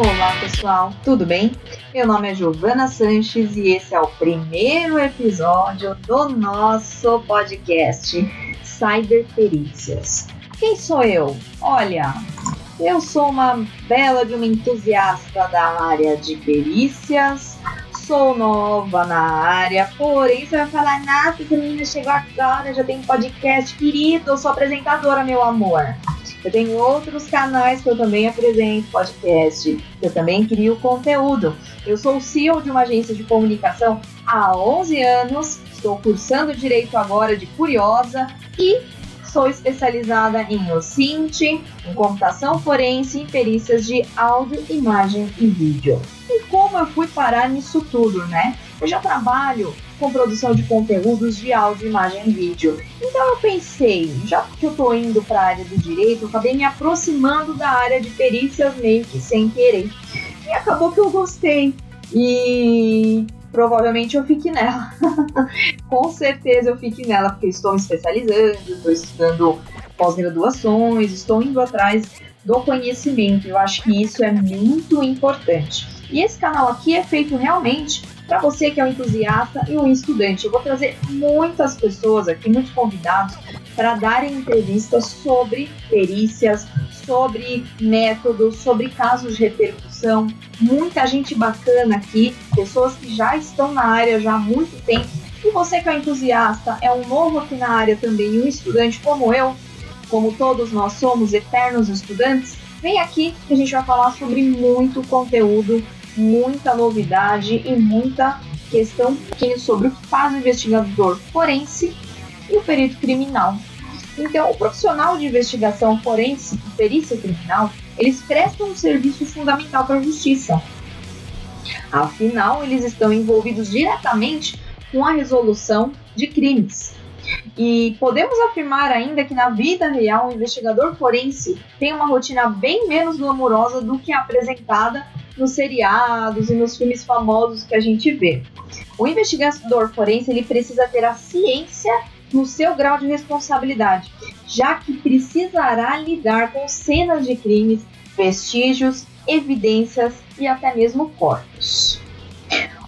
Olá pessoal, tudo bem? Meu nome é Giovana Sanches e esse é o primeiro episódio do nosso podcast Cyberperícias. Quem sou eu? Olha, eu sou uma bela de uma entusiasta da área de perícias, sou nova na área, porém você vai falar, nossa, essa menina chegou agora, já tem podcast, querido, eu sou apresentadora, meu amor. Eu tenho outros canais que eu também apresento podcast. Eu também crio conteúdo. Eu sou CEO de uma agência de comunicação há 11 anos. Estou cursando direito agora de curiosa e sou especializada em OSINT, em computação forense e perícias de áudio, imagem e vídeo. E como eu fui parar nisso tudo, né? Eu já trabalho com produção de conteúdos de áudio, imagem e vídeo. Então eu pensei, já que eu tô indo para a área do direito, eu acabei me aproximando da área de perícias meio que sem querer. E acabou que eu gostei. E provavelmente eu fique nela. com certeza eu fique nela, porque estou me especializando, estou estudando pós-graduações, estou indo atrás do conhecimento. Eu acho que isso é muito importante. E esse canal aqui é feito realmente para você que é um entusiasta e um estudante. Eu vou trazer muitas pessoas aqui, muitos convidados, para darem entrevistas sobre perícias, sobre métodos, sobre casos de repercussão. Muita gente bacana aqui, pessoas que já estão na área já há muito tempo. E você que é um entusiasta, é um novo aqui na área também, um estudante como eu, como todos nós somos eternos estudantes, vem aqui que a gente vai falar sobre muito conteúdo muita novidade e muita questão sobre o que faz o investigador forense e o perito criminal. Então, o profissional de investigação forense e perícia criminal, eles prestam um serviço fundamental para a justiça. Afinal, eles estão envolvidos diretamente com a resolução de crimes. E podemos afirmar ainda que na vida real o investigador forense tem uma rotina bem menos glamurosa do que a apresentada nos seriados e nos filmes famosos que a gente vê. O investigador forense ele precisa ter a ciência no seu grau de responsabilidade, já que precisará lidar com cenas de crimes, vestígios, evidências e até mesmo corpos.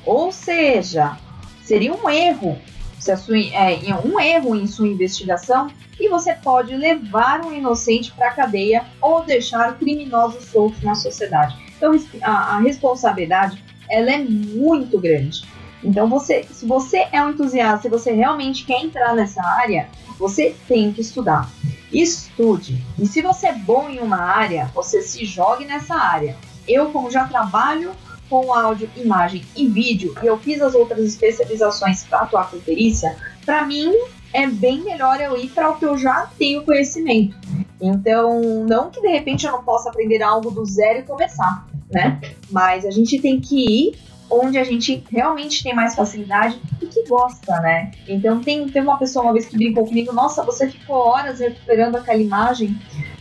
Ou seja, seria um erro se sua, é, um erro em sua investigação e você pode levar um inocente para a cadeia ou deixar criminosos soltos na sociedade. Então a, a responsabilidade ela é muito grande. Então você, se você é um entusiasta, se você realmente quer entrar nessa área, você tem que estudar. Estude. E se você é bom em uma área, você se jogue nessa área. Eu, como já trabalho com áudio, imagem e vídeo, e eu fiz as outras especializações para atuar com perícia, para mim é bem melhor eu ir para o que eu já tenho conhecimento. Então, não que de repente eu não possa aprender algo do zero e começar, né? Mas a gente tem que ir onde a gente realmente tem mais facilidade e que gosta, né? Então, tem, tem uma pessoa uma vez que brincou comigo: Nossa, você ficou horas recuperando aquela imagem.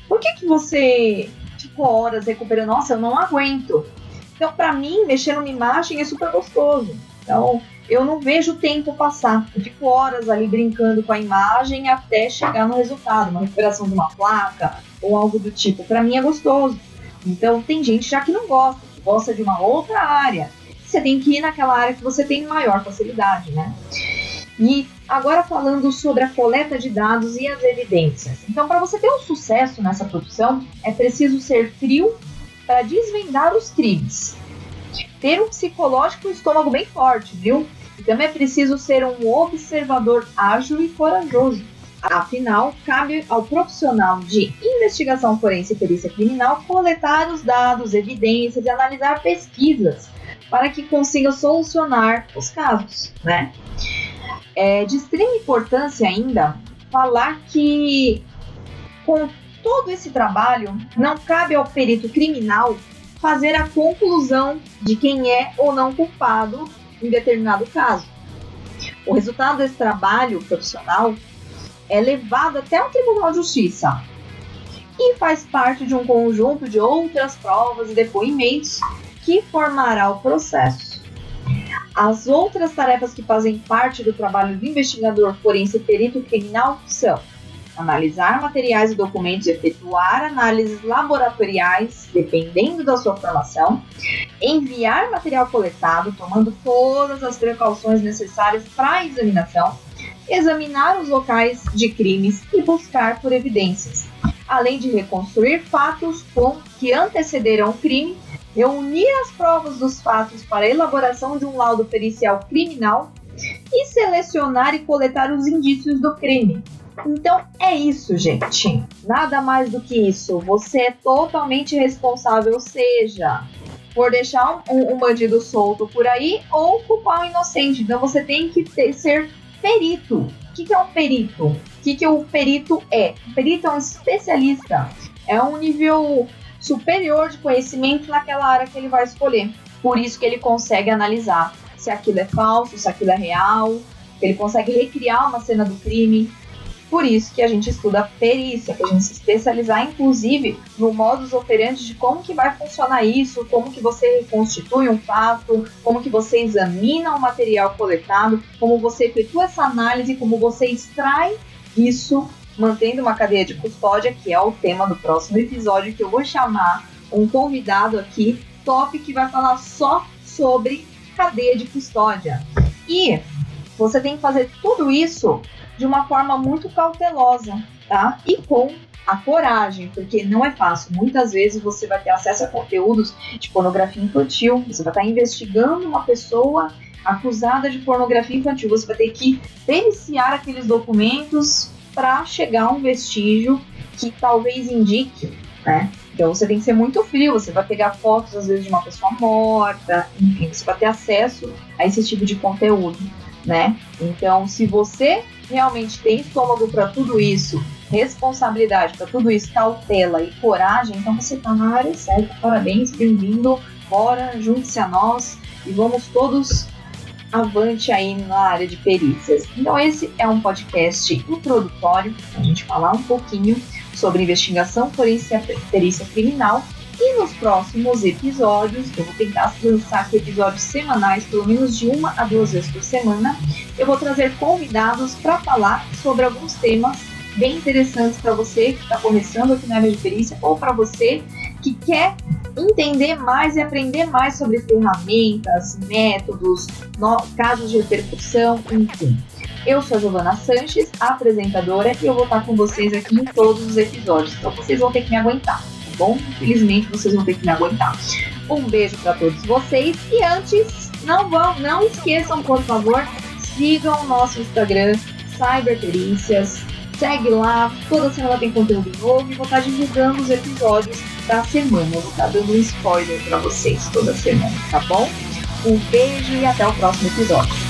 Por que, que você ficou horas recuperando? Nossa, eu não aguento. Então, para mim, mexer numa imagem é super gostoso. Então, eu não vejo o tempo passar. Eu fico horas ali brincando com a imagem até chegar no resultado, uma recuperação de uma placa ou algo do tipo. Para mim é gostoso. Então, tem gente já que não gosta, que gosta de uma outra área. Você tem que ir naquela área que você tem maior facilidade, né? E agora falando sobre a coleta de dados e as evidências. Então, para você ter um sucesso nessa produção, é preciso ser frio para desvendar os crimes. Ter um psicológico e um estômago bem forte, viu? E também é preciso ser um observador ágil e corajoso. Afinal, cabe ao profissional de investigação forense e perícia criminal coletar os dados, evidências e analisar pesquisas para que consiga solucionar os casos, né? É de extrema importância ainda falar que com todo esse trabalho, não cabe ao perito criminal fazer a conclusão de quem é ou não culpado em determinado caso. O resultado desse trabalho profissional é levado até o Tribunal de Justiça e faz parte de um conjunto de outras provas e depoimentos que formará o processo. As outras tarefas que fazem parte do trabalho do investigador forense perito criminal são analisar materiais e documentos, efetuar análises laboratoriais, dependendo da sua formação, enviar material coletado, tomando todas as precauções necessárias para a examinação, examinar os locais de crimes e buscar por evidências, além de reconstruir fatos com que antecederam o crime, reunir as provas dos fatos para a elaboração de um laudo pericial criminal e selecionar e coletar os indícios do crime. Então é isso, gente. Nada mais do que isso. Você é totalmente responsável, seja por deixar um, um bandido solto por aí ou culpar um inocente. Então você tem que ter, ser perito. O que, que é um perito? O que, que o perito é? O perito é um especialista. É um nível superior de conhecimento naquela área que ele vai escolher. Por isso que ele consegue analisar se aquilo é falso, se aquilo é real, ele consegue recriar uma cena do crime. Por isso que a gente estuda perícia, que a gente se especializar, inclusive, no modus operandi de como que vai funcionar isso, como que você reconstitui um fato, como que você examina o material coletado, como você efetua essa análise, como você extrai isso, mantendo uma cadeia de custódia, que é o tema do próximo episódio, que eu vou chamar um convidado aqui, top, que vai falar só sobre cadeia de custódia. E você tem que fazer tudo isso de uma forma muito cautelosa, tá? E com a coragem, porque não é fácil. Muitas vezes você vai ter acesso a conteúdos de pornografia infantil, você vai estar investigando uma pessoa acusada de pornografia infantil, você vai ter que periciar aqueles documentos para chegar a um vestígio que talvez indique, né? Então você tem que ser muito frio, você vai pegar fotos às vezes de uma pessoa morta, enfim, você vai ter acesso a esse tipo de conteúdo, né? Então, se você realmente tem estômago para tudo isso, responsabilidade para tudo isso, cautela e coragem, então você está na área certa. Parabéns, bem-vindo. Bora, junte-se a nós e vamos todos avante aí na área de perícias. Então, esse é um podcast introdutório, para a gente falar um pouquinho sobre investigação forense e perícia criminal. E nos próximos episódios, eu vou tentar lançar aqui episódios semanais, pelo menos de uma a duas vezes por semana, eu vou trazer convidados para falar sobre alguns temas bem interessantes para você que está começando aqui na área de perícia ou para você que quer entender mais e aprender mais sobre ferramentas, métodos, casos de repercussão, enfim. Eu sou a Giovana Sanches, apresentadora, e eu vou estar com vocês aqui em todos os episódios. Então vocês vão ter que me aguentar, bom? Infelizmente vocês vão ter que me aguentar. Um beijo para todos vocês e antes, não vão, não esqueçam, por favor, sigam o nosso Instagram, Cyberperícias. Segue lá, toda semana tem conteúdo novo e vou estar divulgando os episódios da semana. Vou estar dando um spoiler para vocês toda semana, tá bom? Um beijo e até o próximo episódio.